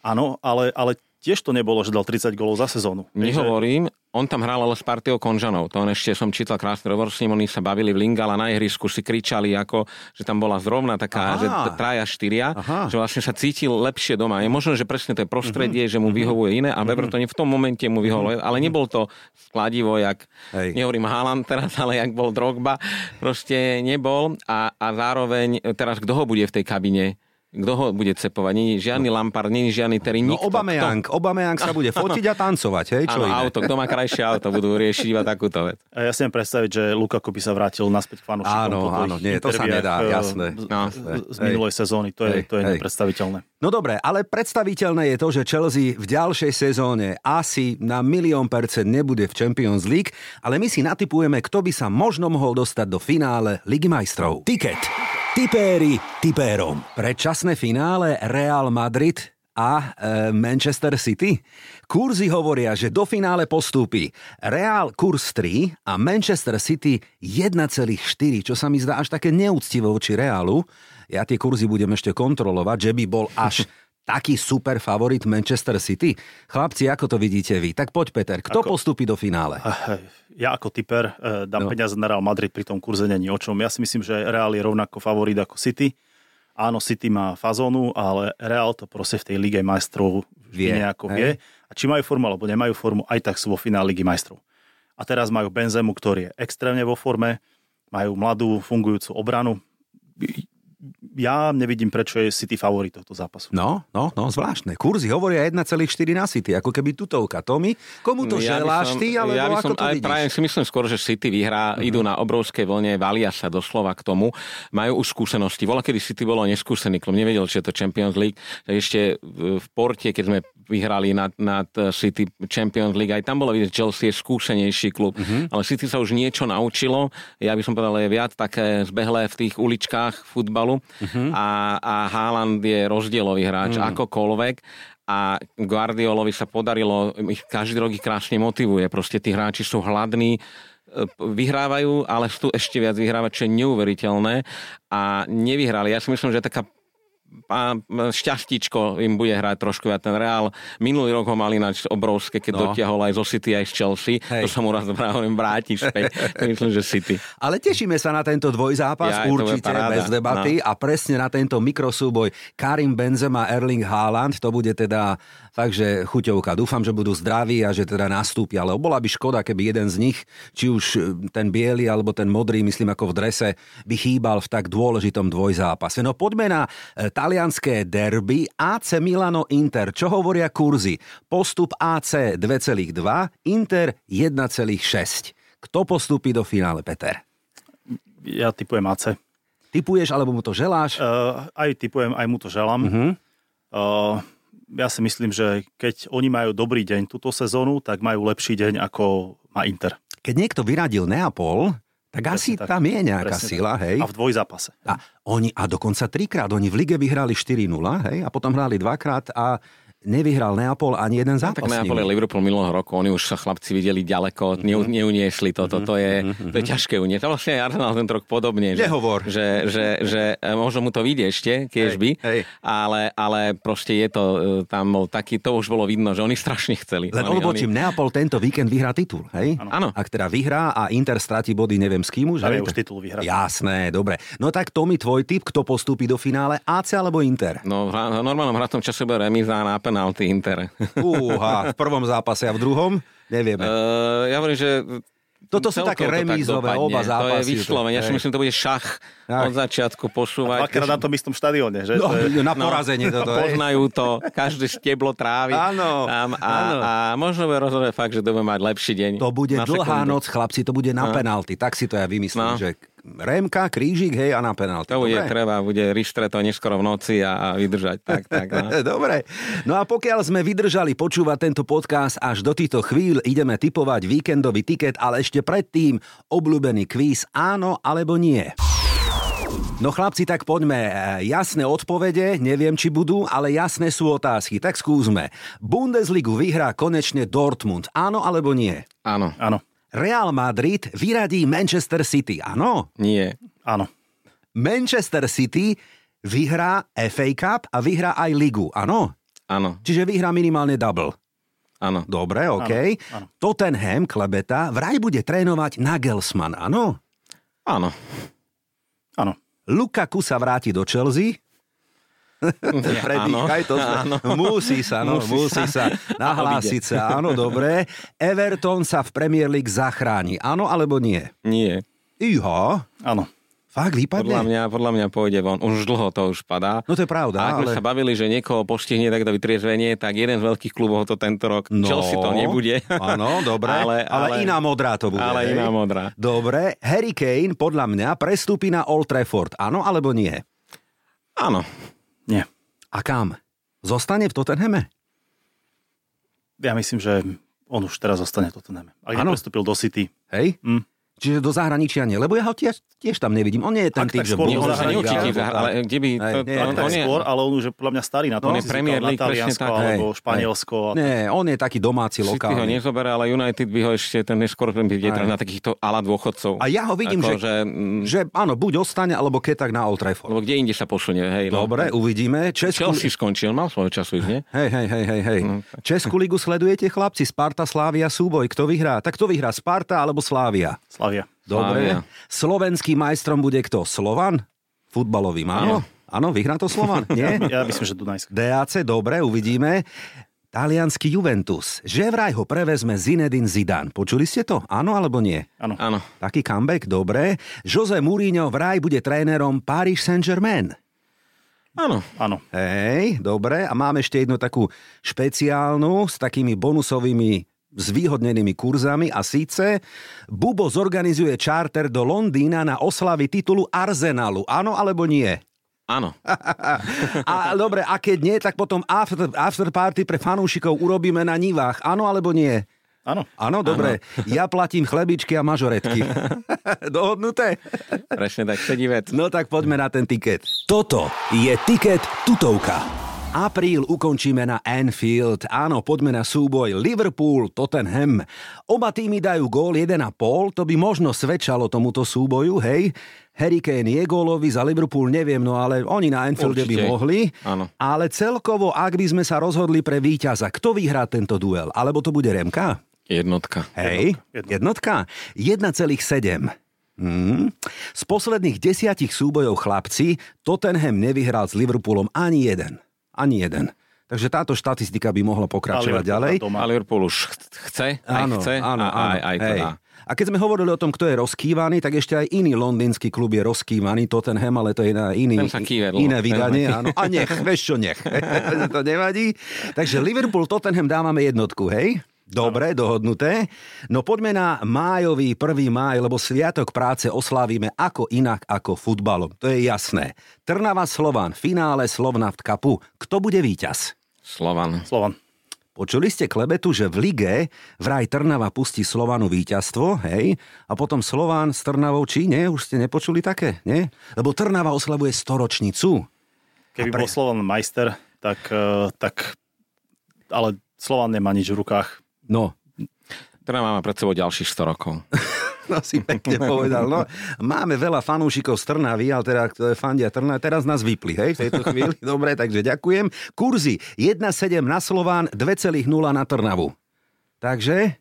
Áno, ale, ale tiež to nebolo, že dal 30 golov za sezónu. Nehovorím, on tam hral ale s partiou Konžanov. To on ešte som čítal krásny rozhovor s ním, oni sa bavili v Lingala na ihrisku, si kričali ako, že tam bola zrovna taká, Aha. že traja, štyria, Aha. že vlastne sa cítil lepšie doma. Je možno, že presne to je prostredie, že mu vyhovuje iné a v Evertone v tom momente mu vyhovuje, ale nebol to skladivo, jak, Hej. nehovorím Haaland teraz, ale jak bol Drogba, proste nebol a, a zároveň teraz kto ho bude v tej kabine? Kto ho bude cepovať? Není žiadny Lampard, není žiadny Terry, No nikto. Obameyang, Obameyang sa bude fotiť a tancovať, hej, čo Áno, iné? auto, kto má krajšie auto, budú riešiť iba takúto vec. A ja si viem predstaviť, že Lukaku by sa vrátil naspäť k fanúšikom. Áno, áno, nie, to sa nedá, e, jasné. Z, No. z, z minulej sezóny, to je, Hej, to je hej. nepredstaviteľné. No dobre, ale predstaviteľné je to, že Chelsea v ďalšej sezóne asi na milión percent nebude v Champions League, ale my si natipujeme, kto by sa možno mohol dostať do finále Ligy majstrov. Tiket. Tipéri tipérom. Predčasné finále Real Madrid a e, Manchester City. Kurzy hovoria, že do finále postúpi Real kurz 3 a Manchester City 1,4, čo sa mi zdá až také neúctivo voči Reálu. Ja tie kurzy budem ešte kontrolovať, že by bol až taký super favorit Manchester City. Chlapci, ako to vidíte vy? Tak poď, Peter, kto Ako- postúpi do finále? Ja ako typer e, dám No. peniaze na Real Madrid, pri tom kurze není o čom. Ja si myslím, že Real je rovnako favorit ako City. Áno, City má fazónu, ale Real to proste v tej Lige majstrov Vie, vie, nejako hej. vie. A či majú formu alebo nemajú formu, aj tak sú vo finále Ligy majstrov. A teraz majú Benzemu, ktorý je extrémne vo forme, majú mladú, fungujúcu obranu. Ja nevidím, prečo je City favorit tohto zápasu. No, no, no, zvláštne. Kurzy hovoria 1,4 na City, ako keby tutovka. Tomi, komu to Ja by želáš som- ty, alebo ja by ako som, to aj vidíš? Práve si myslím skôr, že City vyhrá, uh-huh. idú na obrovskej vlne, valia sa doslova k tomu, majú už skúsenosti. Vola, kedy City bolo neskúsený klub, nevedel, že je to Champions League. Ešte v v Porte, keď sme vyhrali nad, nad City Champions League, aj tam bolo vidieť, že Chelsea je skúsenejší klub, uh-huh. ale City sa už niečo naučilo. Ja by som povedal, je viac také zbehlé v tých uličkách futbalu uh-huh. a, a Haaland je rozdielový hráč, uh-huh. akokoľvek a Guardiolovi sa podarilo, ich každý rok ich krásne motivuje, proste tí hráči sú hladní, e, vyhrávajú, ale chcú ešte viac vyhrávať, čo je neuveriteľné a nevyhrali. Ja si myslím, že taká a šťastičko im bude hrať trošku a ten Real. Minulý rok ho mali nač obrovské, keď no. dotiahol aj zo City, aj z Chelsea. Hej. To sa mu raz hovorím, vráti späť. Myslím, že City. Ale tešíme sa na tento dvojzápas, ja, určite, bez debaty. No. A presne na tento mikrosúboj Karim Benzema, Erling Haaland, to bude teda fakt, že chuťovka. Dúfam, že budú zdraví a že teda nastúpia, ale bola by škoda, keby jeden z nich, či už e, ten biely alebo ten modrý, myslím ako v drese, by chýbal v tak dôležitom dvojzápase. No poďme na e, talianské derby AC Milano Inter. Čo hovoria kurzy? Postup AC 2,2, Inter 1,6. Kto postúpi do finále, Peter? Ja typujem AC. Typuješ, alebo mu to želáš? Uh, aj typujem, aj mu to želám. Uh-huh. Uh, ja si myslím, že keď oni majú dobrý deň túto sezónu, tak majú lepší deň ako má Inter. Keď niekto vyradil Neapol, tak presne asi tak, tam je nejaká sila, tak. hej. A v dvojzápase. A, oni, a dokonca trikrát, oni v lige vyhrali 4-0, hej, a potom hrali dvakrát a nevyhral Neapol ani jeden zápas. No, tak Neapol je Liverpool minulého roku, oni už sa chlapci videli ďaleko, mm-hmm. neuniesli to, to, to, je, mm-hmm. to je ťažké uniesť. To vlastne Arsenal ten rok podobne. Že, Nehovor. Že, že, že, že možno mu to vidie ešte, keď by, ale, ale proste je to e, tam bol taký, to už bolo vidno, že oni strašne chceli. Len odbočím, oni... Neapol tento víkend vyhrá titul, hej? Áno. Ak teda vyhrá a Inter stratí body, neviem s kým už. Ale už titul vyhrá. Jasné, dobre. No tak to mi tvoj tip, kto postúpi do finále, AC alebo Inter? No v normálnom hratom čase bude remíza na penalty Inter. Úha, v prvom zápase a v druhom? Nevieme. Uh, ja hovorím, že toto sú také remízové tak oba zápasy. To je vyslovene. Ja si myslím, to bude šach Ach. od začiatku posúvať. Dvakrát na tom istom štadióne, že? No, to je... na porazenie no, toto. Poznajú to, každé steblo trávy. Áno, tam a, áno. a možno bude rozhodne fakt, že to bude mať lepší deň. To bude dlhá sekundu. noc, chlapci, to bude na no. penalty. Tak si to ja vymyslím, no. že Remka, krížik, hej, a na penálty. To bude treba, bude ristre to neskoro v noci a, a vydržať. Tak, tak, no. Dobre. No a pokiaľ sme vydržali počúvať tento podcast až do týchto chvíľ, ideme typovať víkendový tiket, ale ešte predtým obľúbený kvíz áno alebo nie. No chlapci, tak poďme. Jasné odpovede, neviem, či budú, ale jasné sú otázky. Tak skúsme. Bundesligu vyhrá konečne Dortmund. Áno alebo nie? Áno. Áno. Real Madrid vyradí Manchester City, áno? Nie. Áno. Manchester City vyhrá FA Cup a vyhrá aj ligu, áno? Áno. Čiže vyhrá minimálne double. Áno. Dobre, OK. Áno, áno. Tottenham, klebeta, vraj bude trénovať Nagelsmann, áno? Áno. Áno. Lukaku sa vráti do Chelsea, Predýchaj to. Áno. Musí sa, no, musí, musí sa. sa nahlásiť sa. Áno, dobre. Everton sa v Premier League zachráni. Áno alebo nie? Nie. Iho. Áno. Fakt vypadne? Podľa mňa, podľa mňa pôjde von. Už dlho to už padá. No to je pravda. A ak ale... sa bavili, že niekoho postihne takto vytriezvenie, tak jeden z veľkých klubov to tento rok. No, Chelsea to nebude. Áno, dobre. ale, ale, ale, iná modrá to bude. Ale hej? iná modrá. Dobre. Harry Kane podľa mňa prestúpi na Old Trafford. Áno alebo nie? Áno. A kam? Zostane v Tottenhame? Ja myslím, že on už teraz zostane v Tottenhame. Ak neprestúpil do City. Hej? Mm. Čiže do zahraničia nie, lebo ja ho tiež, tiež tam nevidím. On nie je ten typ, že bol on sa neurčite, ale kde by... To, nie, on, on, je, skôr, ale on už je podľa mňa starý na to. On je Premier League, presne tak. Alebo Španielsko. A Nie, on je taký domáci, lokálny. City ho nezoberá, ale United by ho ešte ten neskôr by na takýchto ala dôchodcov. A ja ho vidím, Ako, že, že, mm, že, áno, buď ostane, alebo keď tak na Old Trafford. Lebo kde inde sa posunie, hej. No. Dobre, uvidíme. Česku... Chelsea skončil, mal svojho času, nie? Hej, hej, hej, hej, hej. No, Českú ligu sledujete, chlapci? Sparta, Slávia, súboj. Kto vyhrá? Tak kto vyhrá? Sparta alebo Slávia? Slávia. Dobre. Slávia. Slovenským majstrom bude kto? Slovan? Futbalový, áno? Áno, vyhrá to Slovan? Nie? Ja myslím, že Dunajsk. DAC, dobre, uvidíme. Talianský Juventus. Že vraj ho prevezme Zinedine Zidane. Počuli ste to? Áno alebo nie? Áno. Áno. Taký comeback, dobre. Jose Mourinho vraj bude trénerom Paris Saint-Germain. Áno. Áno. Hej, dobre. A máme ešte jednu takú špeciálnu s takými bonusovými zvýhodnenými kurzami a síce Bubo zorganizuje charter do Londýna na oslavy titulu Arsenalu. Áno alebo nie? Áno. a dobre, a keď nie, tak potom after, after party pre fanúšikov urobíme na nivách. Áno alebo nie? Áno. Áno, dobre. Áno. Ja platím chlebičky a mažoretky. Dohodnuté? Presne tak, sedí vec. No tak poďme na ten tiket. Toto je tiket tutovka. Apríl ukončíme na Anfield. Áno, poďme na súboj Liverpool-Tottenham. Oba týmy dajú gól 1,5, to by možno svedčalo tomuto súboju, hej. Harry Kane je gólový za Liverpool, neviem, no ale oni na Anfielde by Určite. mohli. Áno. Ale celkovo, ak by sme sa rozhodli pre víťaza, kto vyhrá tento duel? Alebo to bude Remka? Jednotka. Hej, jednotka. 1,7. Hmm. Z posledných desiatich súbojov chlapci Tottenham nevyhral s Liverpoolom ani jeden. Ani jeden. Takže táto štatistika by mohla pokračovať Ale ďalej. doma. A Liverpool už ch- chce, aj chce a aj, aj to dá. A keď sme hovorili o tom, kto je rozkývaný, tak ešte aj iný londýnsky klub je rozkývaný, Tottenham, ale to je na iný, iné vydanie. Áno. A nech, vieš čo, nech. to nevadí. Takže Liverpool, Tottenham dávame jednotku, hej? Dobre, dohodnuté. No poďme na májový 1. máj, lebo Sviatok práce oslávime ako inak ako futbalom. To je jasné. Trnava Slovan, finále Slovnaft Cupu. Kto bude víťaz? Slovan. Slovan. Počuli ste klebetu, že v lige vraj Trnava pustí Slovanu víťazstvo, hej? A potom Slován s Trnavou, či nie? Už ste nepočuli také, nie? Lebo Trnava oslavuje storočnicu. Keby pre- bol Slovan majster, tak, eh, tak ale Slovan nemá nič v rukách. No, Teda máme pred sebou ďalších 100 rokov. no si pekne povedal. No, máme veľa fanúšikov z Trnavy, ale teda fandia Trnavy, teraz nás vypli, hej, v tejto chvíli. Dobre, takže ďakujem. Kurzy 1,7 na Slován, 2,0 na Trnavu. Takže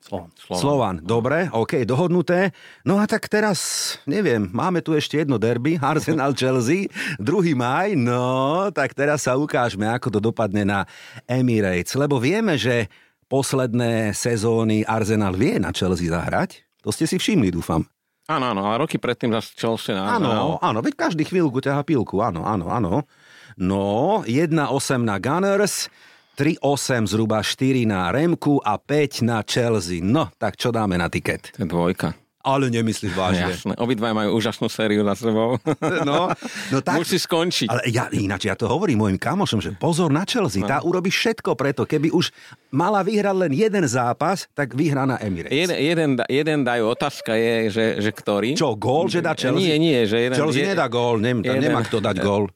Slovan. Slovan. Slovan, dobre, OK, dohodnuté. No a tak teraz, neviem, máme tu ešte jedno derby, Arsenal-Chelsea, 2. maj, no, tak teraz sa ukážeme, ako to dopadne na Emirates, lebo vieme, že posledné sezóny Arsenal vie na Chelsea zahrať. To ste si všimli, dúfam. Áno, áno, ale roky predtým zase Chelsea na Áno, áno, veď každý chvíľku ťaha pilku, áno, áno, áno. No, 1,8 na Gunners, 3,8 zhruba 4 na Remku a 5 na Chelsea. No, tak čo dáme na tiket? To je dvojka. Ale nemyslíš vážne. Jasné. Obidva majú úžasnú sériu za sebou. No, no tak, Musí skončiť. ale ja, ináč ja to hovorím mojim kamošom, že pozor na Chelsea, tá urobí všetko preto. Keby už mala vyhrať len jeden zápas, tak vyhrá na Emirates. Jeden, jeden, jeden dajú, otázka je, že, že ktorý. Čo, gól, že dá Chelsea? Nie, nie, že jeden... Chelsea je- nedá gól, nem, jeden- nemá kto dať gól.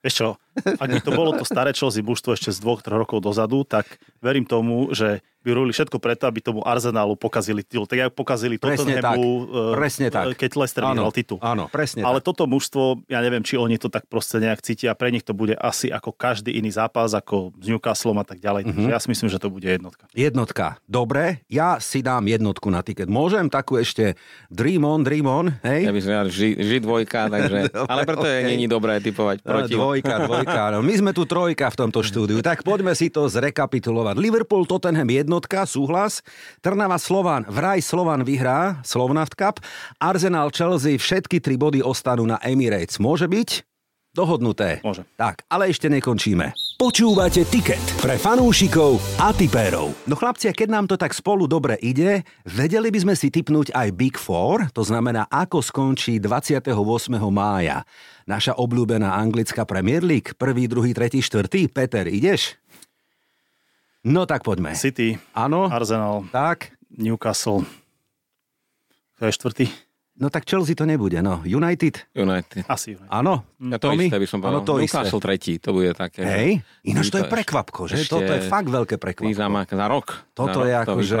Vieš čo, ak by to bolo to staré Chelsea mužstvo ešte z dvoch, troch rokov dozadu, tak verím tomu, že by robili všetko preto, aby tomu Arsenálu pokazili titul. Tak ako pokazili Presne Tottenhamu, tak. eh, Presne tak. keď Leicester vyhral titul. áno, presne Ale tak. toto mužstvo, ja neviem, či oni to tak proste nejak cítia, pre nich to bude asi ako každý iný zápas, ako s Newcastlom a tak ďalej. Mhm. Takže ja si myslím, že to bude jednotka. Jednotka. Dobre, ja si dám jednotku na tiket. Môžem takú ešte Dream on, Dream on, hej? Ja by som ži, ži dvojka, takže... Dobre, ale preto je okej. není dobré typovať proti. Dvojka, dvojka. No, my sme tu trojka v tomto štúdiu. Tak poďme si to zrekapitulovať. Liverpool, Tottenham jednotka, súhlas. Trnava, Slovan, vraj Slovan vyhrá, Slovnaft Cup. Arsenal, Chelsea, všetky tri body ostanú na Emirates. Môže byť? Dohodnuté. Môže. Tak, ale ešte nekončíme. Počúvate Ticket pre fanúšikov a tipérov. No chlapci, keď nám to tak spolu dobre ide, vedeli by sme si tipnúť aj Big Four, to znamená, ako skončí 28. mája. Naša obľúbená anglická Premier League, prvý, druhý, tretí, štvrtý. Peter, ideš? No tak poďme. City, Áno, Arsenal, tak. Newcastle. To je štvrtý? No tak Chelsea to nebude, no. United? United. Asi. United. Áno. Ja to Tommy? isté by som Áno, povedal. to isté. Newcastle tretí, to bude také. Hej, ináč to je prekvapko, že? ešte Toto je fakt veľké prekvapko. Význam za rok. Toto za je ako, to že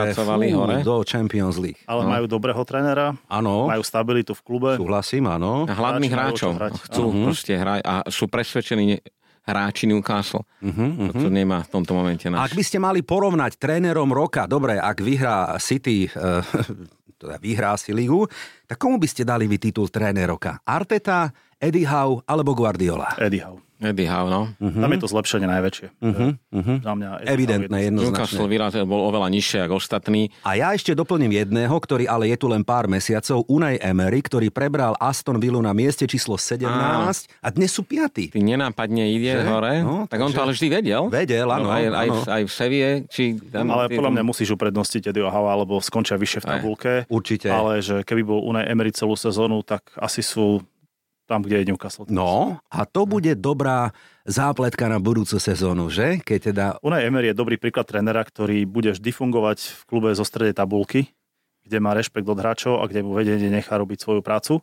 fú, hore. do Champions League. Ale majú dobrého trénera, Áno, majú stabilitu v klube. súhlasím, áno. A majú hráčov. Chcú proste hrať a sú presvedčení hráči Newcastle. Uh-huh, to nemá v tomto momente Ak náš. by ste mali porovnať trénerom roka, dobre, ak vyhrá City, uh, teda vyhrá si ligu, tak komu by ste dali vy titul tréner roka? Arteta, Eddie Howe alebo Guardiola? Eddie Howe. Eddie Howe, no. Mhm. Tam je to zlepšenie najväčšie. Uh-huh, uh-huh. Za mňa Eddie Evidentné, Howe je Newcastle jednoznačné. vyrazil, bol oveľa nižšie ako ostatní. A ja ešte doplním jedného, ktorý ale je tu len pár mesiacov, Unai Emery, ktorý prebral Aston Villa na mieste číslo 17 a dnes sú piatí. Ty nenápadne ide Že? hore, No, tak on to takže- ale vždy vedel. Vedel, áno, No, aj, aj, áno. v, aj v Sevie, či... Tam, Ale ty- podľa mňa musíš uprednostiť Eddieho Howe, alebo skončia vyššie v Aj. tabulke. Určite. Ale že keby bol Unai Emery celú sezónu, tak asi sú tam, kde je Newcastle. No, a to bude dobrá zápletka na budúcu sezónu, že? Keď teda Unai Emery je dobrý príklad trénera, ktorý bude vždy fungovať v klube zo strede tabulky, kde má rešpekt od hráčov a kde mu vedenie nechá robiť svoju prácu.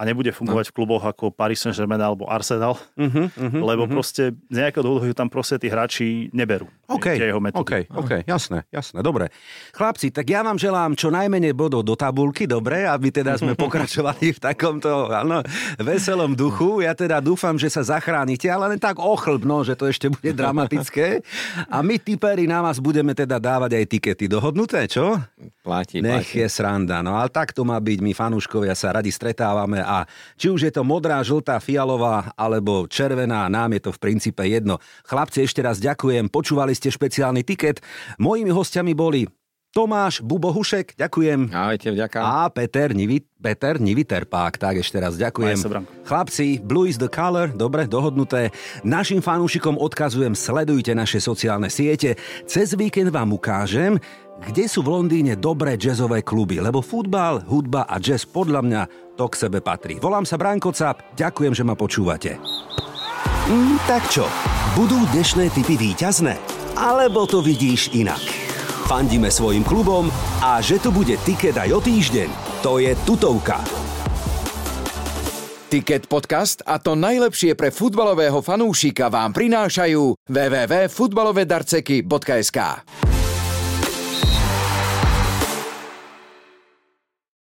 A nebude fungovať v kluboch ako Paris Saint-Germain alebo Arsenal, Uh-huh, uh-huh, lebo uh-huh. proste z nejakého dôvodu tam proste tí hráči neberú. OK, tie jeho metódy. OK, OK, jasné, jasné, dobre. Chlapci, tak ja vám želám čo najmenej bodov do tabulky, dobre, aby teda sme pokračovali v takomto áno, veselom duchu. Ja teda dúfam, že sa zachránite, ale len tak ochlb, no, že to ešte bude dramatické. A my typeri na vás budeme teda dávať aj tikety. Dohodnuté, čo? Platí, Nech platí. je sranda, no ale tak to má byť, my fanúškovia sa radi stretávame a či už je to modrá, žltá, fialová alebo červená, nám je to v princípe jedno. Chlapci, ešte raz ďakujem, počúvali ste špeciálny tiket. Mojimi hostiami boli Tomáš Bubohušek, ďakujem. Ahojte, vďaka. A Peter, Nivi, Peter Niviterpák, tak ešte raz ďakujem. Chlapci, Blue is the color, dobre, dohodnuté. Našim fanúšikom odkazujem, sledujte naše sociálne siete. Cez víkend vám ukážem, kde sú v Londýne dobré jazzové kluby, lebo futbal, hudba a jazz podľa mňa to k sebe patrí. Volám sa Branko Cap, ďakujem, že ma počúvate. Mm, tak čo, budú dnešné typy víťazné? Alebo to vidíš inak? Fandíme svojim klubom a že tu bude tiket aj o týždeň, to je tutovka. Ticket podcast a to najlepšie pre futbalového fanúšika vám prinášajú www.futbalovedarceky.sk